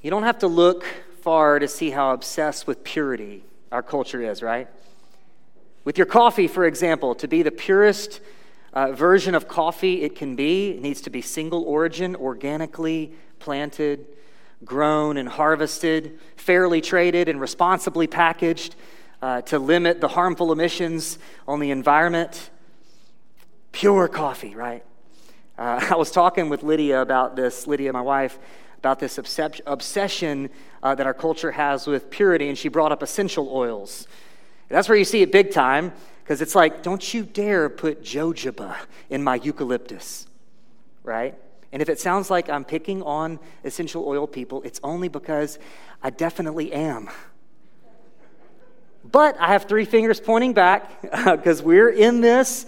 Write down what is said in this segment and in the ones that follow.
You don't have to look far to see how obsessed with purity our culture is, right? With your coffee, for example, to be the purest uh, version of coffee it can be, it needs to be single origin, organically planted, grown and harvested, fairly traded, and responsibly packaged uh, to limit the harmful emissions on the environment. Pure coffee, right? Uh, I was talking with Lydia about this, Lydia, my wife, about this obsession uh, that our culture has with purity, and she brought up essential oils. That's where you see it big time, because it's like, don't you dare put jojoba in my eucalyptus, right? And if it sounds like I'm picking on essential oil people, it's only because I definitely am. But I have three fingers pointing back because we're in this.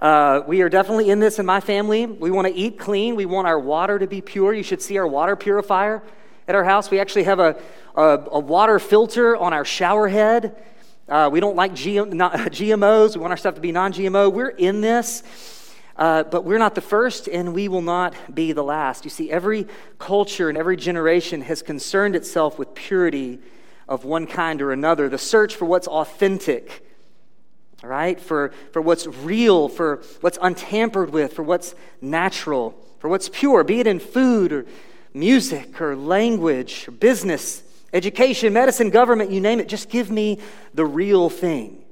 Uh, we are definitely in this in my family. We want to eat clean. We want our water to be pure. You should see our water purifier at our house. We actually have a, a, a water filter on our shower head. Uh, we don't like GMOs. We want our stuff to be non GMO. We're in this. Uh, but we're not the first, and we will not be the last. You see, every culture and every generation has concerned itself with purity of one kind or another, the search for what's authentic, right? For, for what's real, for what's untampered with, for what's natural, for what's pure, be it in food or music or language or business, education, medicine, government, you name it. Just give me the real thing.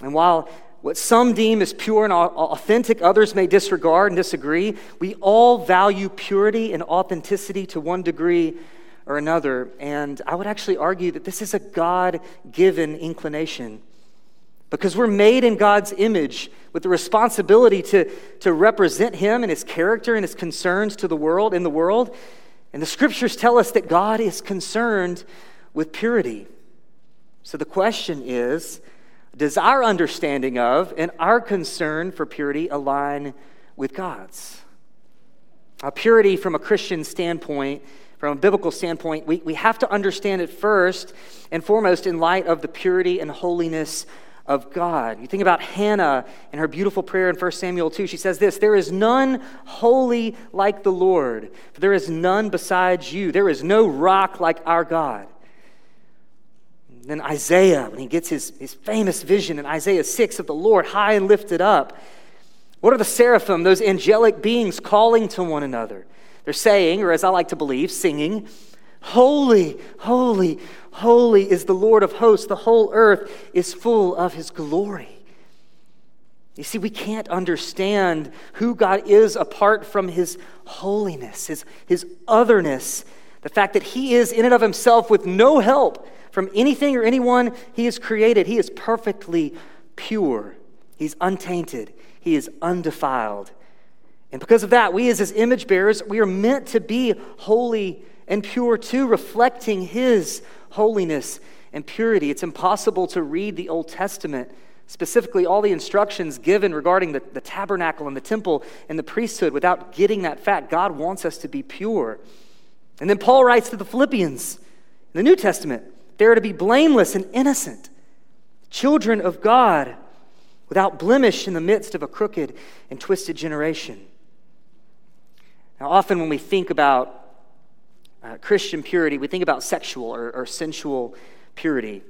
And while what some deem as pure and authentic, others may disregard and disagree. We all value purity and authenticity to one degree or another. And I would actually argue that this is a God given inclination because we're made in God's image with the responsibility to, to represent Him and His character and His concerns to the world, in the world. And the scriptures tell us that God is concerned with purity. So the question is, does our understanding of and our concern for purity align with God's? Uh, purity, from a Christian standpoint, from a biblical standpoint, we, we have to understand it first and foremost in light of the purity and holiness of God. You think about Hannah and her beautiful prayer in 1 Samuel 2. She says this There is none holy like the Lord, for there is none besides you. There is no rock like our God. Then Isaiah, when he gets his, his famous vision in Isaiah 6 of the Lord high and lifted up, what are the seraphim, those angelic beings, calling to one another? They're saying, or as I like to believe, singing, Holy, holy, holy is the Lord of hosts. The whole earth is full of his glory. You see, we can't understand who God is apart from his holiness, his, his otherness, the fact that he is in and of himself with no help from anything or anyone he has created. He is perfectly pure, he's untainted, he is undefiled. And because of that, we as his image bearers, we are meant to be holy and pure too, reflecting his holiness and purity. It's impossible to read the Old Testament, specifically all the instructions given regarding the, the tabernacle and the temple and the priesthood, without getting that fact. God wants us to be pure. And then Paul writes to the Philippians in the New Testament they are to be blameless and innocent, children of God, without blemish in the midst of a crooked and twisted generation. Now, often when we think about uh, Christian purity, we think about sexual or, or sensual purity.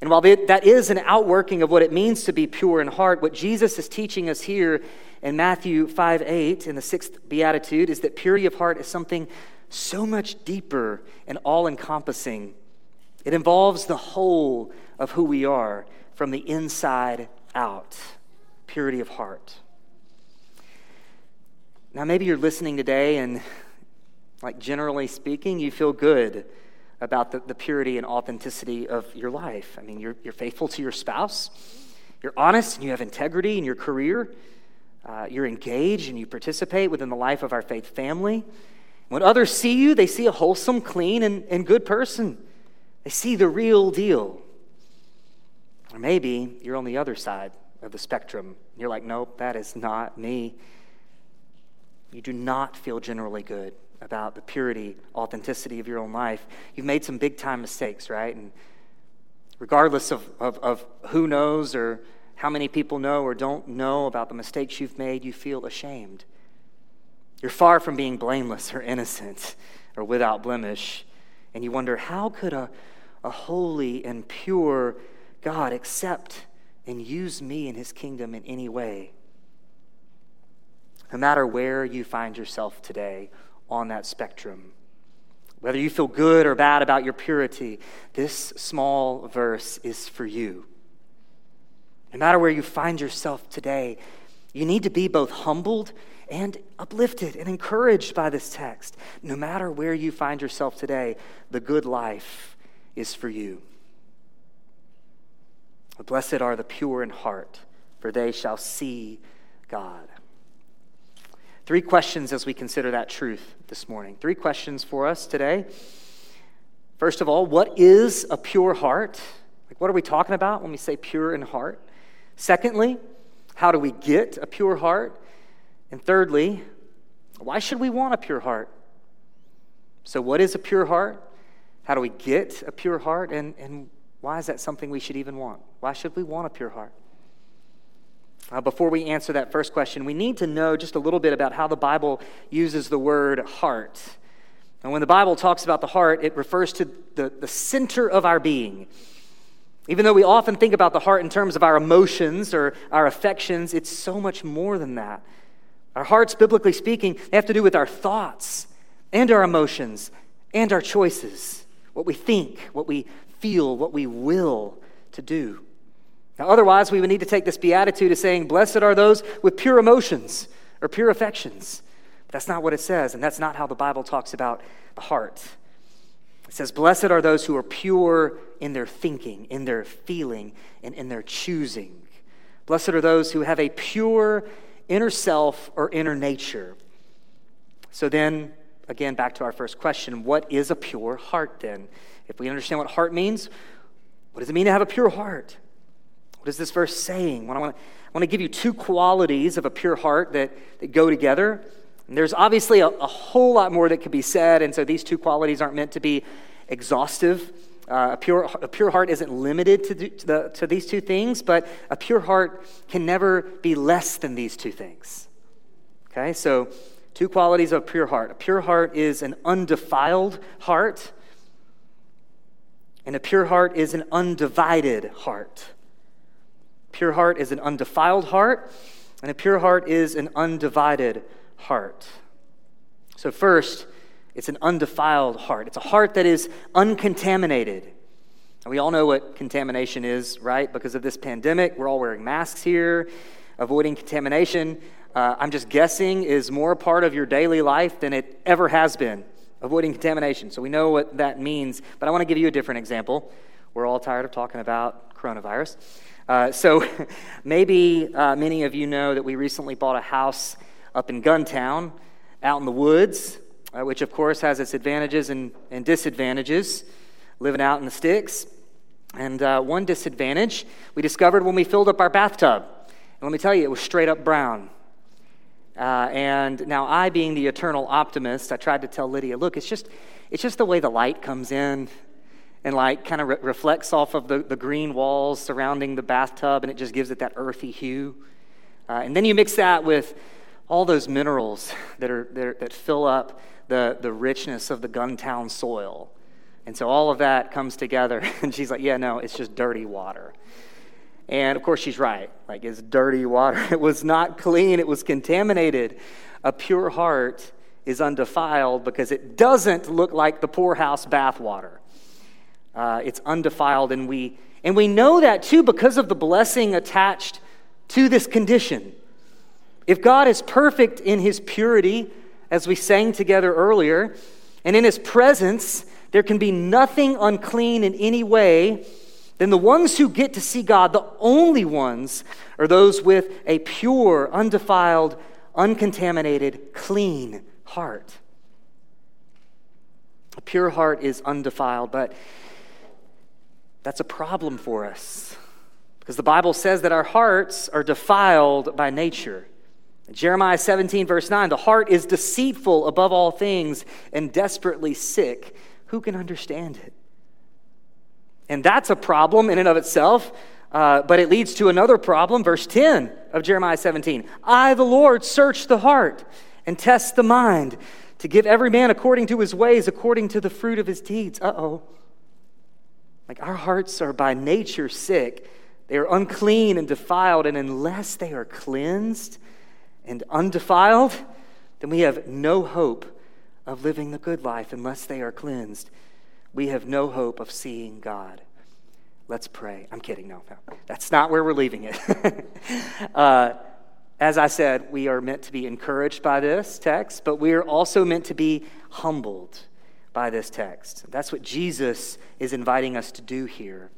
And while that is an outworking of what it means to be pure in heart, what Jesus is teaching us here in Matthew 5 8, in the sixth beatitude, is that purity of heart is something so much deeper and all encompassing it involves the whole of who we are from the inside out purity of heart. Now, maybe you're listening today, and like generally speaking, you feel good about the, the purity and authenticity of your life. I mean, you're, you're faithful to your spouse, you're honest, and you have integrity in your career, uh, you're engaged, and you participate within the life of our faith family. When others see you, they see a wholesome, clean, and, and good person. They see the real deal. Or maybe you're on the other side of the spectrum. You're like, nope, that is not me. You do not feel generally good about the purity, authenticity of your own life. You've made some big time mistakes, right? And regardless of, of, of who knows or how many people know or don't know about the mistakes you've made, you feel ashamed. You're far from being blameless or innocent or without blemish. And you wonder, how could a, a holy and pure God accept and use me in his kingdom in any way? No matter where you find yourself today on that spectrum, whether you feel good or bad about your purity, this small verse is for you. No matter where you find yourself today, you need to be both humbled and uplifted and encouraged by this text. No matter where you find yourself today, the good life is for you. Blessed are the pure in heart, for they shall see God. Three questions as we consider that truth this morning. Three questions for us today. First of all, what is a pure heart? Like, what are we talking about when we say pure in heart? Secondly, how do we get a pure heart? And thirdly, why should we want a pure heart? So, what is a pure heart? How do we get a pure heart? And, and why is that something we should even want? Why should we want a pure heart? Uh, before we answer that first question, we need to know just a little bit about how the Bible uses the word heart. And when the Bible talks about the heart, it refers to the, the center of our being. Even though we often think about the heart in terms of our emotions or our affections, it's so much more than that. Our hearts, biblically speaking, they have to do with our thoughts and our emotions and our choices, what we think, what we feel, what we will to do. Now, otherwise, we would need to take this beatitude of saying, Blessed are those with pure emotions or pure affections. But that's not what it says, and that's not how the Bible talks about the heart. It says, Blessed are those who are pure in their thinking, in their feeling, and in their choosing. Blessed are those who have a pure inner self or inner nature. So then, again, back to our first question what is a pure heart then? If we understand what heart means, what does it mean to have a pure heart? What is this verse saying? I want to, I want to give you two qualities of a pure heart that, that go together. And there's obviously a, a, whole lot more that could be said, and so these two qualities aren't meant to be exhaustive. Uh, a, pure, a pure heart isn't limited to, to, the, to these two things, but a pure heart can never be less than these two things. Okay, so two qualities of a pure heart. A pure heart is an undefiled heart, and a pure heart is an undivided heart. Pure heart is an undefiled heart, and a pure heart is an undivided heart. So, first, it's an undefiled heart. It's a heart that is uncontaminated. And we all know what contamination is, right? Because of this pandemic, we're all wearing masks here. Avoiding contamination, uh, I'm just guessing, is more a part of your daily life than it ever has been. Avoiding contamination. So we know what that means. But I want to give you a different example. We're all tired of talking about coronavirus. Uh, so maybe uh, many of you know that we recently bought a house up in Guntown, out in the woods, uh, which of course has its advantages and, and, disadvantages, living out in the sticks. And uh, one disadvantage we discovered when we filled up our bathtub. And let me tell you, it was straight up brown. Uh, and now, I, being the eternal optimist, I tried to tell Lydia, look, it's just, it's just the way the light comes in and like kind of re- reflects off of the, the green walls surrounding the bathtub, and it just gives it that earthy hue. Uh, and then you mix that with all those minerals that, are, that, are, that fill up the, the richness of the Guntown soil. And so all of that comes together. And she's like, yeah, no, it's just dirty water. And of course, she's right. Like, it's dirty water. It was not clean, it was contaminated. A pure heart is undefiled because it doesn't look like the poorhouse bathwater. Uh, it's undefiled, and we, and we know that too because of the blessing attached to this condition. If God is perfect in his purity, as we sang together earlier, and in his presence, there can be nothing unclean in any way, then the ones who get to see God, the only ones, are those with a pure, undefiled, uncontaminated, clean heart. A pure heart is undefiled, but that's a problem for us because the Bible says that our hearts are defiled by nature. Jeremiah 17, verse 9 the heart is deceitful above all things and desperately sick. Who can understand it? And that's a problem in and of itself, uh, but it leads to another problem. Verse 10 of Jeremiah 17 I, the Lord, search the heart and test the mind to give every man according to his ways, according to the fruit of his deeds. Uh oh. Like our hearts are by nature sick. They are unclean and defiled, and unless they are cleansed and undefiled, then we have no hope of living the good life unless they are cleansed. We have no hope of seeing God. Let's pray. I'm kidding. No, no. That's not where we're leaving it. uh, as I said, we are meant to be encouraged by this text, but we are also meant to be humbled by this text. That's what Jesus is inviting us to do here.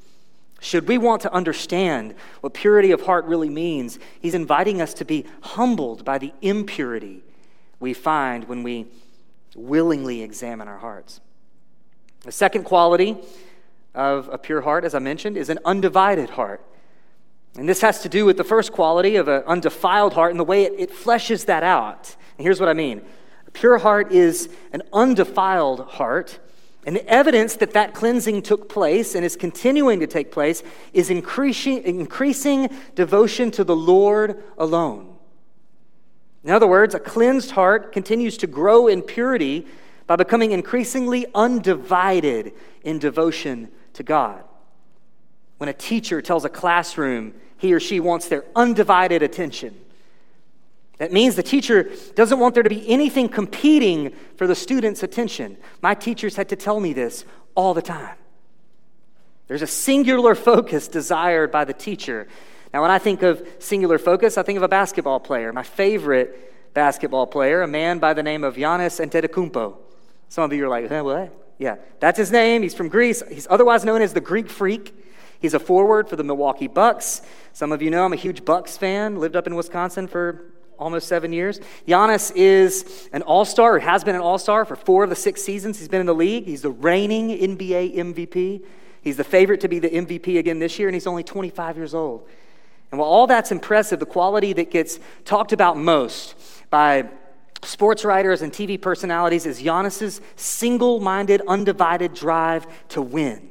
Should we want to understand what purity of heart really means, he's inviting us to be humbled by the impurity we find when we willingly examine our hearts. The second quality of a pure heart, as I mentioned, is an undivided heart. And this has to do with the first quality of an undefiled heart and the way it, it fleshes that out. And here's what I mean pure heart is an undefiled heart. And the evidence that that cleansing took place and is continuing to take place is increasing, increasing devotion to the Lord alone. In other words, a cleansed heart continues to grow in purity by becoming increasingly undivided in devotion to God. When a teacher tells a classroom he or she wants their undivided attention, that means the teacher doesn't want there to be anything competing for the student's attention. My teachers had to tell me this all the time. There's a singular focus desired by the teacher. Now, when I think of singular focus, I think of a basketball player. My favorite basketball player, a man by the name of Giannis Antetokounmpo. Some of you are like, eh, what? Yeah, that's his name. He's from Greece. He's otherwise known as the Greek Freak. He's a forward for the Milwaukee Bucks. Some of you know I'm a huge Bucks fan. Lived up in Wisconsin for almost seven years. Giannis is an all star, or has been an all star for four of the six seasons he's been in the league. He's the reigning NBA MVP. He's the favorite to be the MVP again this year, and he's only 25 years old. And while all that's impressive, the quality that gets talked about most by sports writers and TV personalities is Giannis's single minded, undivided drive to win.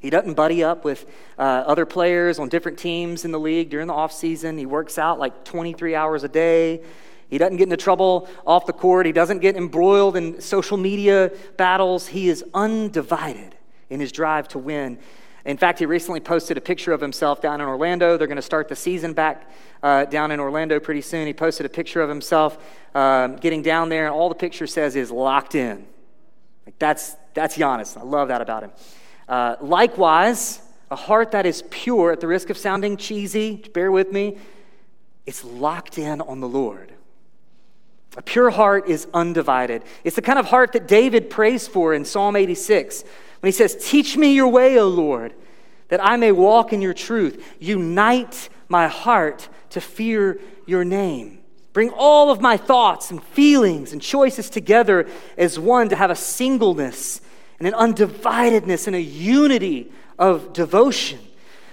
He doesn't buddy up with uh, other players on different teams in the league during the offseason. He works out like 23 hours a day. He doesn't get into trouble off the court. He doesn't get embroiled in social media battles. He is undivided in his drive to win. In fact, he recently posted a picture of himself down in Orlando. They're going to start the season back uh, down in Orlando pretty soon. He posted a picture of himself um, getting down there, and all the picture says is locked in. Like that's, that's Giannis. I love that about him. Uh, likewise, a heart that is pure, at the risk of sounding cheesy, bear with me, it's locked in on the Lord. A pure heart is undivided. It's the kind of heart that David prays for in Psalm 86 when he says, Teach me your way, O Lord, that I may walk in your truth. Unite my heart to fear your name. Bring all of my thoughts and feelings and choices together as one to have a singleness and an undividedness and a unity of devotion.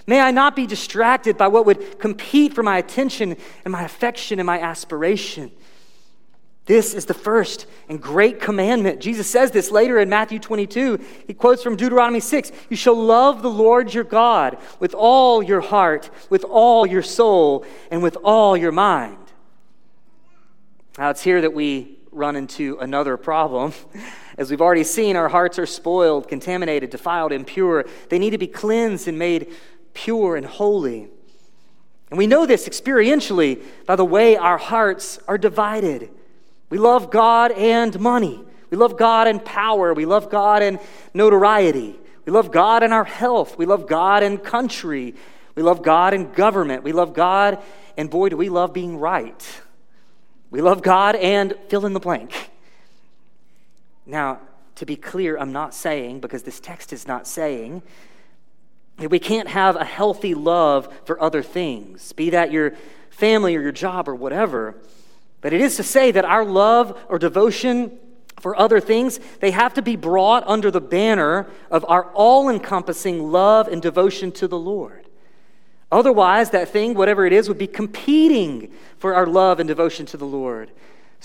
May I not be distracted by what would compete for my attention and my affection and my aspiration. This is the first and great commandment. Jesus says this later in Matthew 22. He quotes from Deuteronomy 6 You shall love the Lord your God with all your heart, with all your soul, and with all your mind. Now, it's here that we run into another problem. As we've already seen, our hearts are spoiled, contaminated, defiled, impure. They need to be cleansed and made pure and holy. And we know this experientially by the way our hearts are divided. We love God and money. We love God and power. We love God and notoriety. We love God and our health. We love God and country. We love God and government. We love God, and boy, do we love being right. We love God and fill in the blank. Now, to be clear, I'm not saying, because this text is not saying, that we can't have a healthy love for other things, be that your family or your job or whatever. But it is to say that our love or devotion for other things, they have to be brought under the banner of our all encompassing love and devotion to the Lord. Otherwise, that thing, whatever it is, would be competing for our love and devotion to the Lord.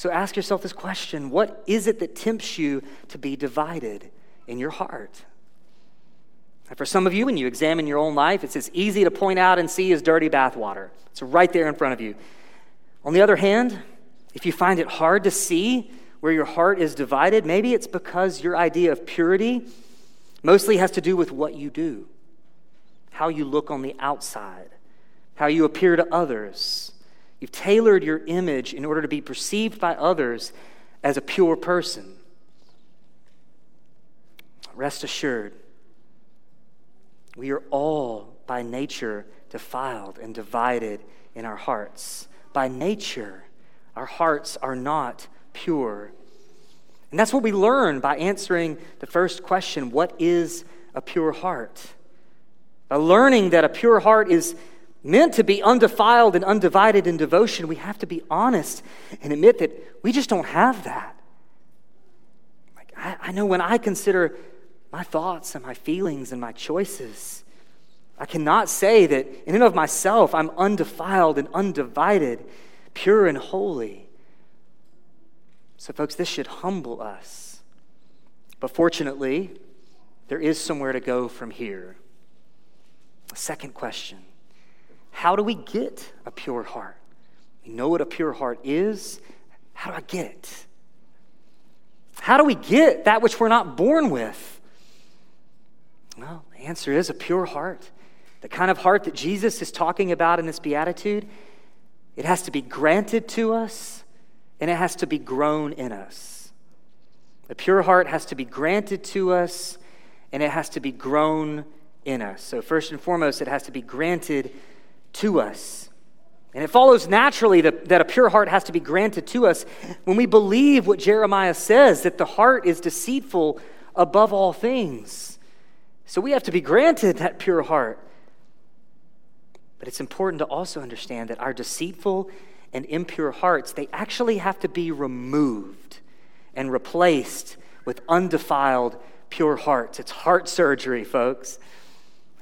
So ask yourself this question What is it that tempts you to be divided in your heart? And for some of you, when you examine your own life, it's as easy to point out and see as dirty bathwater. It's right there in front of you. On the other hand, if you find it hard to see where your heart is divided, maybe it's because your idea of purity mostly has to do with what you do, how you look on the outside, how you appear to others. You've tailored your image in order to be perceived by others as a pure person. Rest assured, we are all by nature defiled and divided in our hearts. By nature, our hearts are not pure. And that's what we learn by answering the first question what is a pure heart? By learning that a pure heart is meant to be undefiled and undivided in devotion, we have to be honest and admit that we just don't have that. Like, I, I know when I consider my thoughts and my feelings and my choices, I cannot say that in and of myself I'm undefiled and undivided, pure and holy. So, folks, this should humble us. But fortunately, there is somewhere to go from here. A second question How do we get a pure heart? We know what a pure heart is. How do I get it? How do we get that which we're not born with? Well, the answer is a pure heart. The kind of heart that Jesus is talking about in this beatitude, it has to be granted to us and it has to be grown in us. A pure heart has to be granted to us, and it has to be grown in us. So, first and foremost, it has to be granted to us. And it follows naturally that, that a pure heart has to be granted to us when we believe what Jeremiah says that the heart is deceitful above all things. So, we have to be granted that pure heart. But it's important to also understand that our deceitful and impure hearts, they actually have to be removed and replaced with undefiled, pure hearts. It's heart surgery, folks.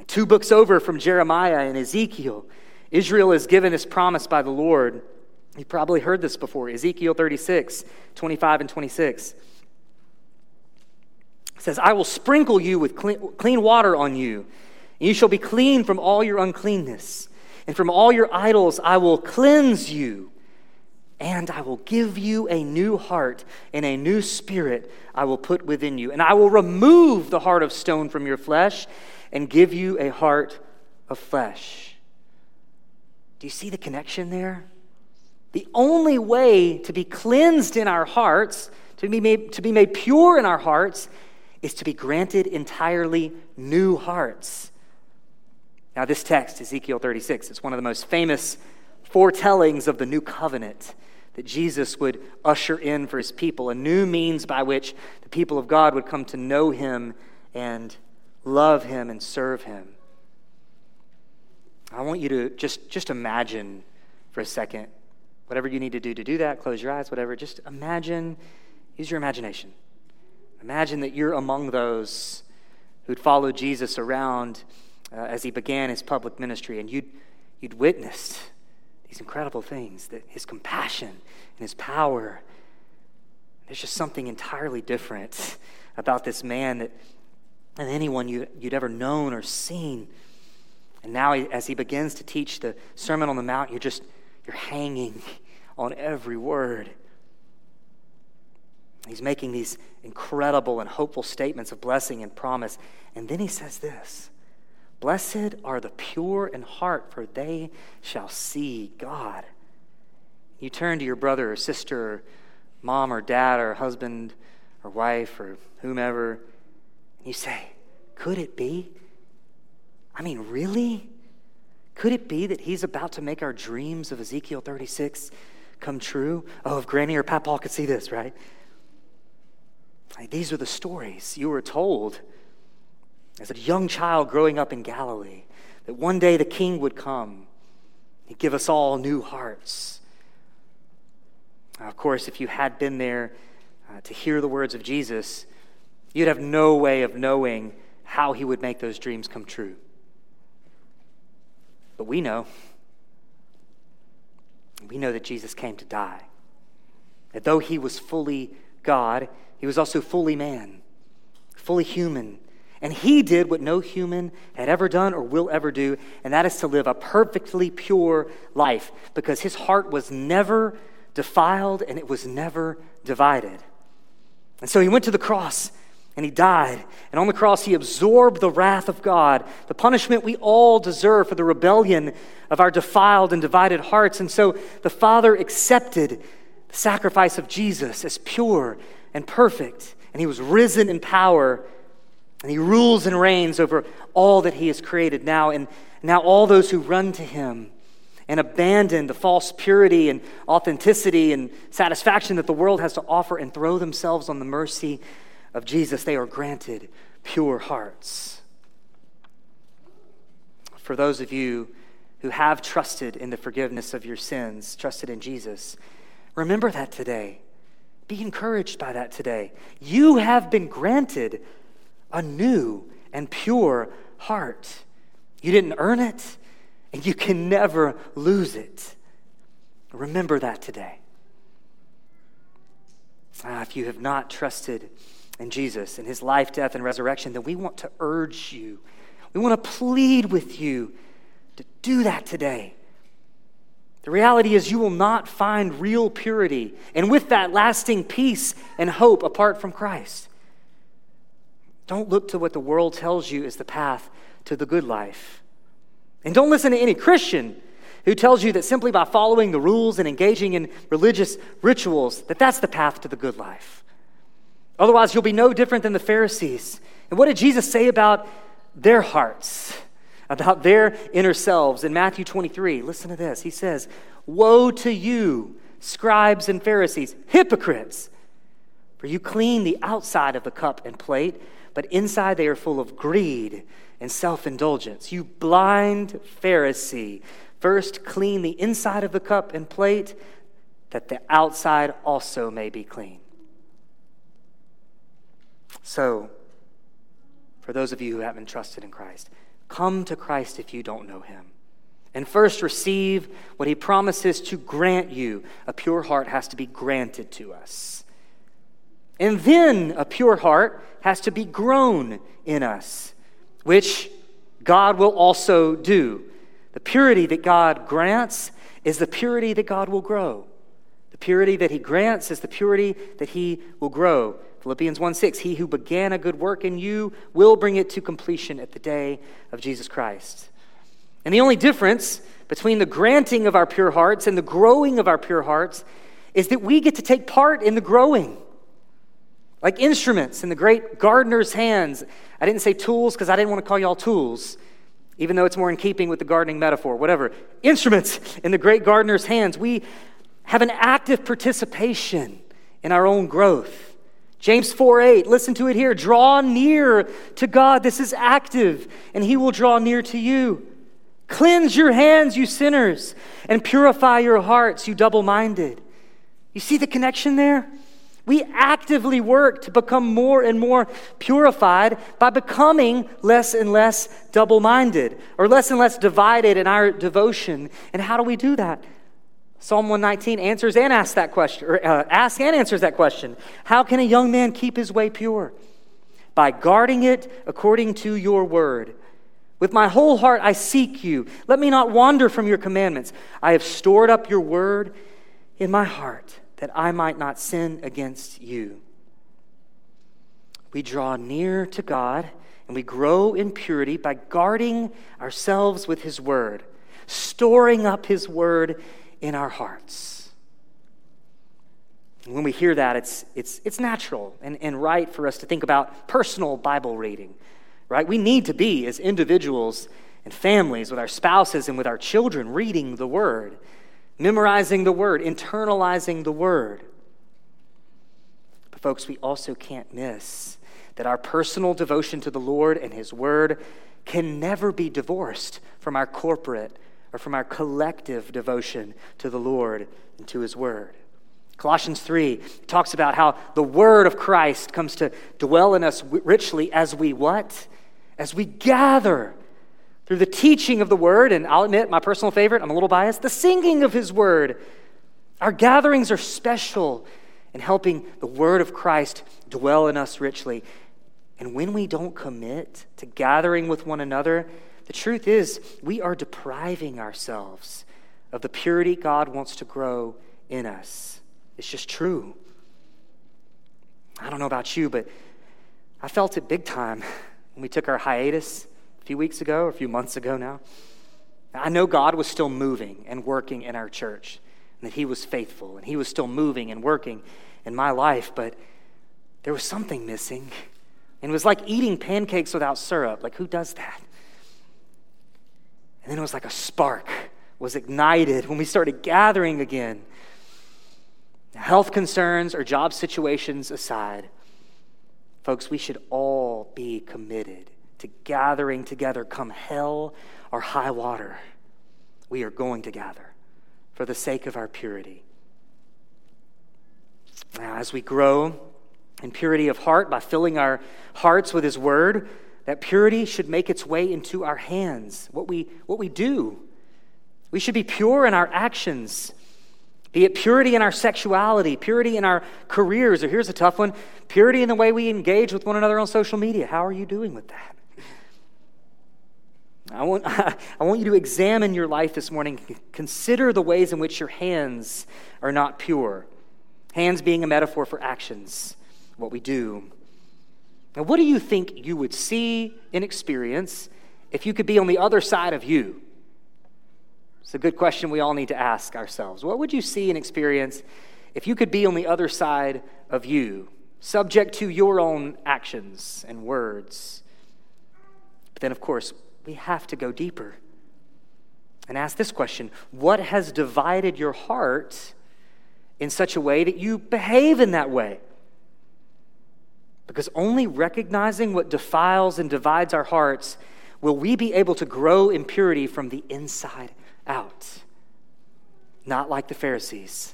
Two books over from Jeremiah and Ezekiel, Israel is given this promise by the Lord. You probably heard this before Ezekiel 36, 25 and 26. It says, I will sprinkle you with clean, clean water on you, and you shall be clean from all your uncleanness and from all your idols I will cleanse you, and I will give you a new heart and a new spirit I will put within you. And I will remove the heart of stone from your flesh and give you a heart of flesh. Do you see the connection there? The only way to be cleansed in our hearts, to be made, to be made pure in our hearts, is to be granted entirely new hearts. Now, this text, Ezekiel 36, is one of the most famous foretellings of the new covenant that Jesus would usher in for his people, a new means by which the people of God would come to know him and love him and serve him. I want you to just, just imagine for a second, whatever you need to do to do that, close your eyes, whatever, just imagine, use your imagination. Imagine that you're among those who'd followed Jesus around uh, as he began his public ministry, and you'd, you'd witnessed these incredible things that his compassion and his power. There's just something entirely different about this man that than anyone you, you'd ever known or seen. And now, as he begins to teach the Sermon on the Mount, you're just you're hanging on every word. He's making these incredible and hopeful statements of blessing and promise. And then he says this Blessed are the pure in heart, for they shall see God. You turn to your brother or sister, or mom or dad, or husband or wife, or whomever, and you say, Could it be? I mean, really? Could it be that he's about to make our dreams of Ezekiel 36 come true? Oh, if Granny or Papa could see this, right? Like, these are the stories you were told as a young child growing up in Galilee, that one day the king would come and give us all new hearts. Now, of course, if you had been there uh, to hear the words of Jesus, you'd have no way of knowing how he would make those dreams come true. But we know. We know that Jesus came to die. That though he was fully God, he was also fully man, fully human, and he did what no human had ever done or will ever do, and that is to live a perfectly pure life because his heart was never defiled and it was never divided. And so he went to the cross and he died. And on the cross, he absorbed the wrath of God, the punishment we all deserve for the rebellion of our defiled and divided hearts. And so the Father accepted the sacrifice of Jesus as pure and perfect. And he was risen in power. And he rules and reigns over all that he has created now. And now all those who run to him and abandon the false purity and authenticity and satisfaction that the world has to offer and throw themselves on the mercy of Jesus, they are granted pure hearts. For those of you who have trusted in the forgiveness of your sins, trusted in Jesus, remember that today. Be encouraged by that today. You have been granted a new and pure heart. You didn't earn it, and you can never lose it. Remember that today. Ah, if you have not trusted in Jesus and his life, death, and resurrection, then we want to urge you, we want to plead with you to do that today. The reality is, you will not find real purity, and with that, lasting peace and hope apart from Christ. Don't look to what the world tells you is the path to the good life. And don't listen to any Christian who tells you that simply by following the rules and engaging in religious rituals that that's the path to the good life. Otherwise, you'll be no different than the Pharisees. And what did Jesus say about their hearts, about their inner selves in Matthew 23? Listen to this. He says, "Woe to you, scribes and Pharisees, hypocrites! For you clean the outside of the cup and plate, but inside they are full of greed and self indulgence. You blind Pharisee, first clean the inside of the cup and plate, that the outside also may be clean. So, for those of you who haven't trusted in Christ, come to Christ if you don't know him. And first receive what he promises to grant you. A pure heart has to be granted to us. And then a pure heart has to be grown in us which God will also do. The purity that God grants is the purity that God will grow. The purity that He grants is the purity that He will grow. Philippians 1 6, He who began a good work in you will bring it to completion at the day of Jesus Christ. And the only difference between the granting of our pure hearts and the growing of our pure hearts is that we get to take part in the growing like instruments in the great gardener's hands. I didn't say tools because I didn't want to call y'all tools, even though it's more in keeping with the gardening metaphor, whatever. Instruments in the great gardener's hands. We have an active participation in our own growth. James 4 8, listen to it here. Draw near to God. This is active, and He will draw near to you. Cleanse your hands, you sinners, and purify your hearts, you double minded. You see the connection there? We actively work to become more and more purified by becoming less and less double minded or less and less divided in our devotion. And how do we do that? Psalm 119 answers and asks that question, or uh, asks and answers that question. How can a young man keep his way pure? By guarding it according to your word. With my whole heart I seek you. Let me not wander from your commandments. I have stored up your word in my heart that I might not sin against you. We draw near to God and we grow in purity by guarding ourselves with His Word, storing up His Word in our hearts. When we hear that, it's, it's, it's natural and, and right for us to think about personal Bible reading, right? We need to be, as individuals and families, with our spouses and with our children, reading the Word memorizing the word, internalizing the word. But, folks, we also can't miss that our personal devotion to the Lord and His word can never be divorced from our corporate or from our collective devotion to the Lord and to His word. Colossians 3 talks about how the word of Christ comes to dwell in us richly as we what? As we gather through the teaching of the word, and I'll admit my personal favorite, I'm a little biased, the singing of his word. Our gatherings are special in helping the word of Christ dwell in us richly. And when we don't commit to gathering with one another, the truth is we are depriving ourselves of the purity God wants to grow in us. It's just true. I don't know about you, but I felt it big time when we took our hiatus a few weeks ago, or a few months ago now. I know God was still moving and working in our church, and that He was faithful, and He was still moving and working in my life, but there was something missing. And it was like eating pancakes without syrup. Like, who does that? And then it was like a spark was ignited when we started gathering again. Health concerns or job situations aside, folks, we should all be committed to gathering together, come hell or high water. We are going to gather for the sake of our purity. Now, as we grow in purity of heart by filling our hearts with His Word, that purity should make its way into our hands, what we, what we do. We should be pure in our actions, be it purity in our sexuality, purity in our careers, or here's a tough one purity in the way we engage with one another on social media. How are you doing with that? I want, I want you to examine your life this morning. Consider the ways in which your hands are not pure. Hands being a metaphor for actions, what we do. Now, what do you think you would see and experience if you could be on the other side of you? It's a good question we all need to ask ourselves. What would you see and experience if you could be on the other side of you, subject to your own actions and words? But then, of course, we have to go deeper and ask this question What has divided your heart in such a way that you behave in that way? Because only recognizing what defiles and divides our hearts will we be able to grow in purity from the inside out. Not like the Pharisees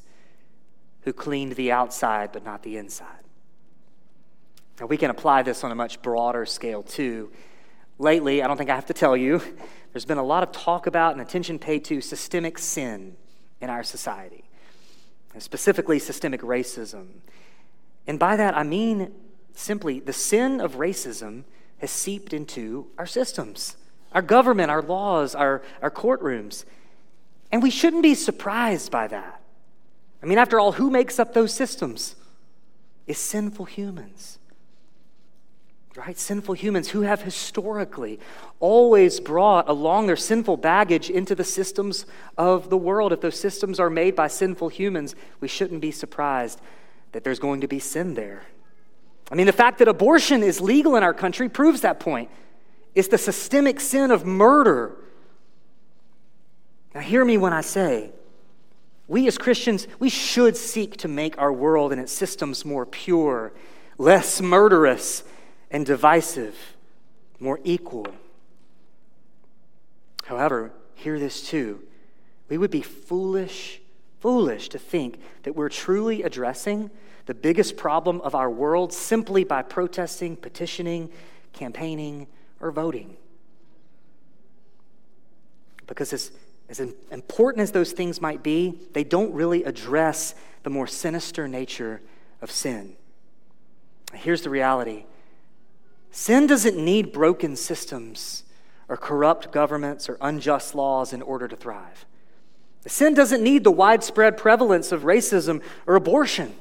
who cleaned the outside but not the inside. Now, we can apply this on a much broader scale too. Lately, I don't think I have to tell you, there's been a lot of talk about and attention paid to systemic sin in our society, specifically systemic racism. And by that, I mean simply the sin of racism has seeped into our systems, our government, our laws, our, our courtrooms. And we shouldn't be surprised by that. I mean, after all, who makes up those systems? Is sinful humans. Right? Sinful humans who have historically always brought along their sinful baggage into the systems of the world. If those systems are made by sinful humans, we shouldn't be surprised that there's going to be sin there. I mean, the fact that abortion is legal in our country proves that point. It's the systemic sin of murder. Now, hear me when I say, we as Christians, we should seek to make our world and its systems more pure, less murderous and divisive, more equal. However, hear this too. We would be foolish, foolish to think that we're truly addressing the biggest problem of our world simply by protesting, petitioning, campaigning, or voting. Because as, as important as those things might be, they don't really address the more sinister nature of sin. Here's the reality sin doesn't need broken systems or corrupt governments or unjust laws in order to thrive. Sin doesn't need the widespread prevalence of racism or abortion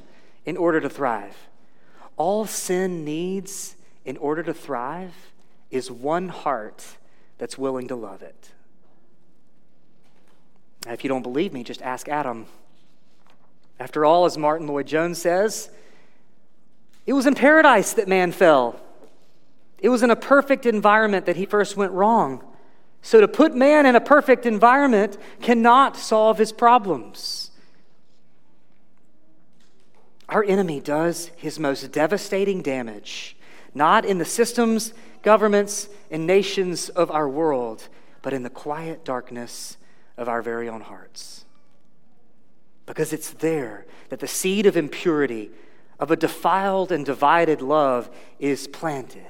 in order to thrive. All sin needs in order to thrive is one heart that's willing to love it. Now, if you don't believe me, just ask Adam. After all, as Martyn Lloyd-Jones says, it was in paradise that man fell. It was in a perfect environment that he first went wrong. So, to put man in a perfect environment cannot solve his problems. Our enemy does his most devastating damage, not in the systems, governments, and nations of our world, but in the quiet darkness of our very own hearts. Because it's there that the seed of impurity, of a defiled and divided love, is planted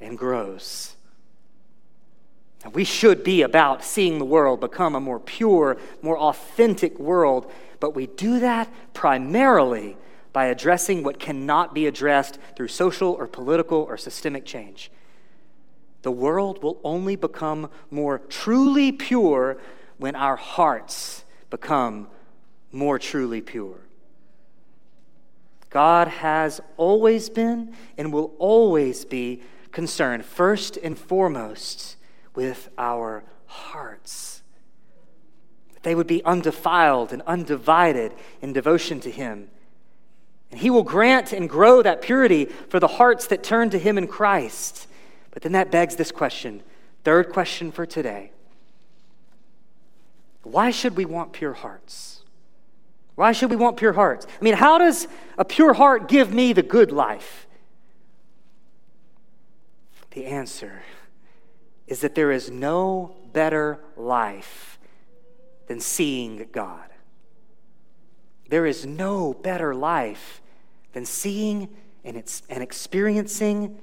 and grows. And we should be about seeing the world become a more pure, more authentic world, but we do that primarily by addressing what cannot be addressed through social or political or systemic change. The world will only become more truly pure when our hearts become more truly pure. God has always been and will always be concerned, first and foremost, with our hearts. They would be undefiled and undivided in devotion to Him. And He will grant and grow that purity for the hearts that turn to Him in Christ. But then that begs this question third question for today Why should we want pure hearts? Why should we want pure hearts? I mean, how does a pure heart give me the good life? The answer is that there is no better life than seeing God. There is no better life than seeing and, and experiencing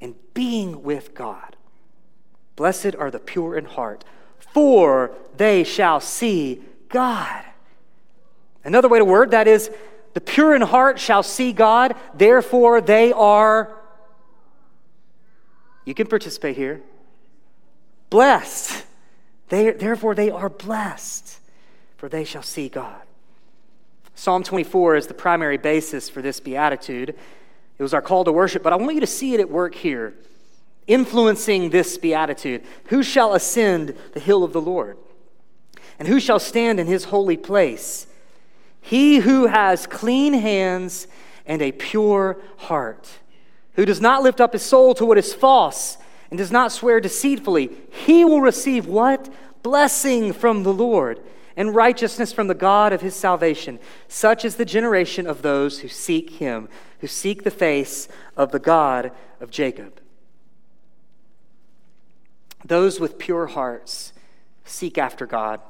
and being with God. Blessed are the pure in heart, for they shall see God. Another way to word that is the pure in heart shall see God, therefore they are. You can participate here. Blessed. They, therefore they are blessed, for they shall see God. Psalm 24 is the primary basis for this beatitude. It was our call to worship, but I want you to see it at work here, influencing this beatitude. Who shall ascend the hill of the Lord? And who shall stand in his holy place? He who has clean hands and a pure heart, who does not lift up his soul to what is false and does not swear deceitfully, he will receive what? Blessing from the Lord and righteousness from the God of his salvation. Such is the generation of those who seek him, who seek the face of the God of Jacob. Those with pure hearts seek after God.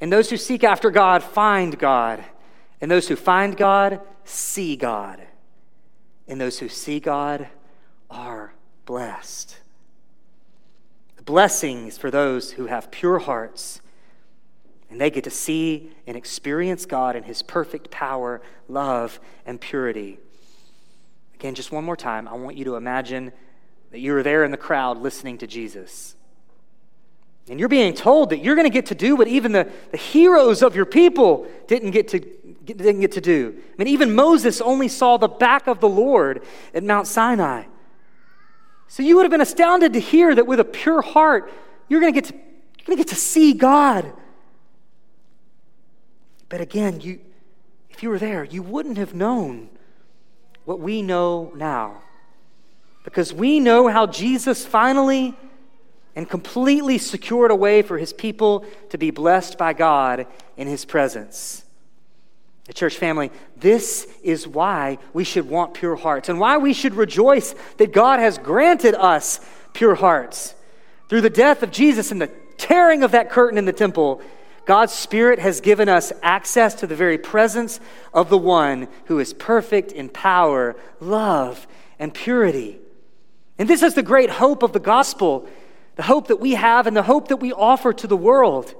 And those who seek after God find God. And those who find God see God. And those who see God are blessed. The blessings for those who have pure hearts and they get to see and experience God in His perfect power, love, and purity. Again, just one more time, I want you to imagine that you are there in the crowd listening to Jesus. And you're being told that you're going to get to do what even the, the heroes of your people didn't get, to, didn't get to do. I mean, even Moses only saw the back of the Lord at Mount Sinai. So you would have been astounded to hear that with a pure heart, you're going to get to, you're going to, get to see God. But again, you, if you were there, you wouldn't have known what we know now. Because we know how Jesus finally and completely secured a way for his people to be blessed by God in his presence. The church family, this is why we should want pure hearts and why we should rejoice that God has granted us pure hearts. Through the death of Jesus and the tearing of that curtain in the temple, God's Spirit has given us access to the very presence of the one who is perfect in power, love, and purity. And this is the great hope of the gospel the hope that we have and the hope that we offer to the world.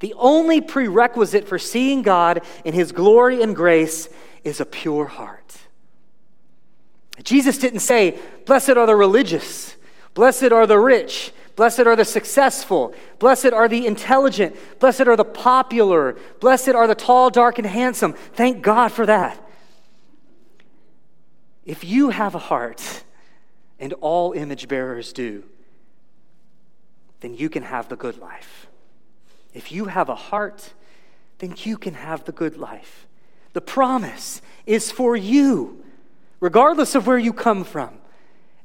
The only prerequisite for seeing God in His glory and grace is a pure heart. Jesus didn't say, Blessed are the religious, blessed are the rich, blessed are the successful, blessed are the intelligent, blessed are the popular, blessed are the tall, dark, and handsome. Thank God for that. If you have a heart, and all image bearers do, then you can have the good life. If you have a heart, then you can have the good life. The promise is for you, regardless of where you come from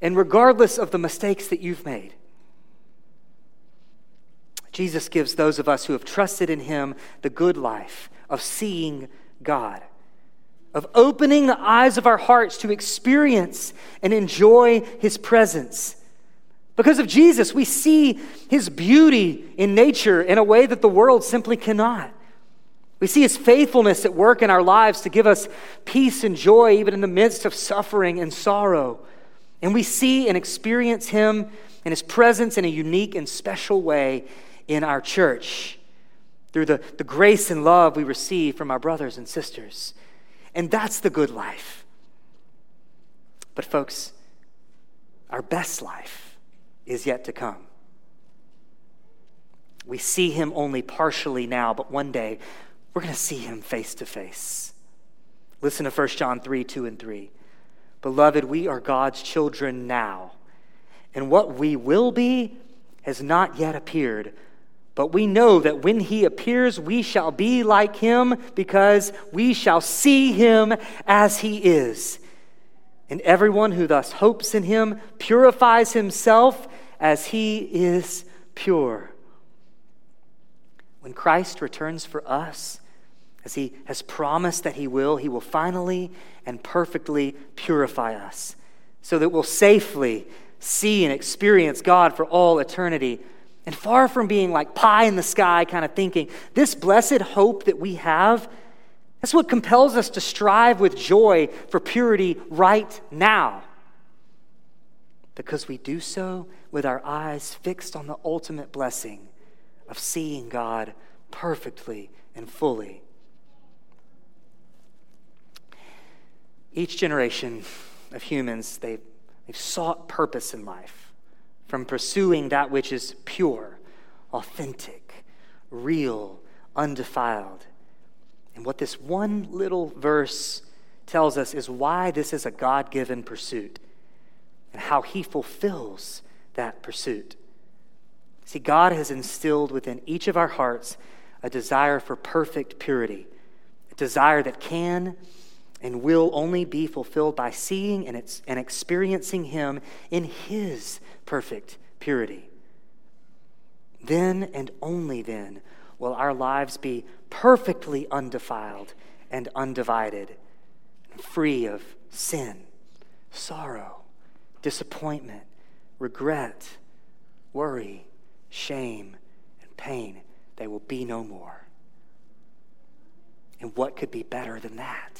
and regardless of the mistakes that you've made. Jesus gives those of us who have trusted in him the good life of seeing God, of opening the eyes of our hearts to experience and enjoy his presence because of Jesus, we see his beauty in nature in a way that the world simply cannot. We see his faithfulness at work in our lives to give us peace and joy even in the midst of suffering and sorrow. And we see and experience him and his presence in a unique and special way in our church through the, the grace and love we receive from our brothers and sisters. And that's the good life. But, folks, our best life is yet to come. We see him only partially now, but one day we're going to see him face to face. Listen to 1 John 3 2 and 3. Beloved, we are God's children now, and what we will be has not yet appeared. But we know that when he appears, we shall be like him because we shall see him as he is. And everyone who thus hopes in him purifies himself as he is pure. When Christ returns for us, as he has promised that he will, he will finally and perfectly purify us so that we'll safely see and experience God for all eternity. And far from being like pie in the sky kind of thinking, this blessed hope that we have, that's what compels us to strive with joy for purity right now. Because we do so with our eyes fixed on the ultimate blessing of seeing God perfectly and fully. Each generation of humans, they've, they've sought purpose in life from pursuing that which is pure, authentic, real, undefiled. And what this one little verse tells us is why this is a God given pursuit and how He fulfills that pursuit. See, God has instilled within each of our hearts a desire for perfect purity, a desire that can and will only be fulfilled by seeing and, and experiencing Him in His perfect purity. Then and only then will our lives be perfectly undefiled and undivided, free of sin, sorrow, disappointment, regret, worry, shame, and pain. They will be no more. And what could be better than that?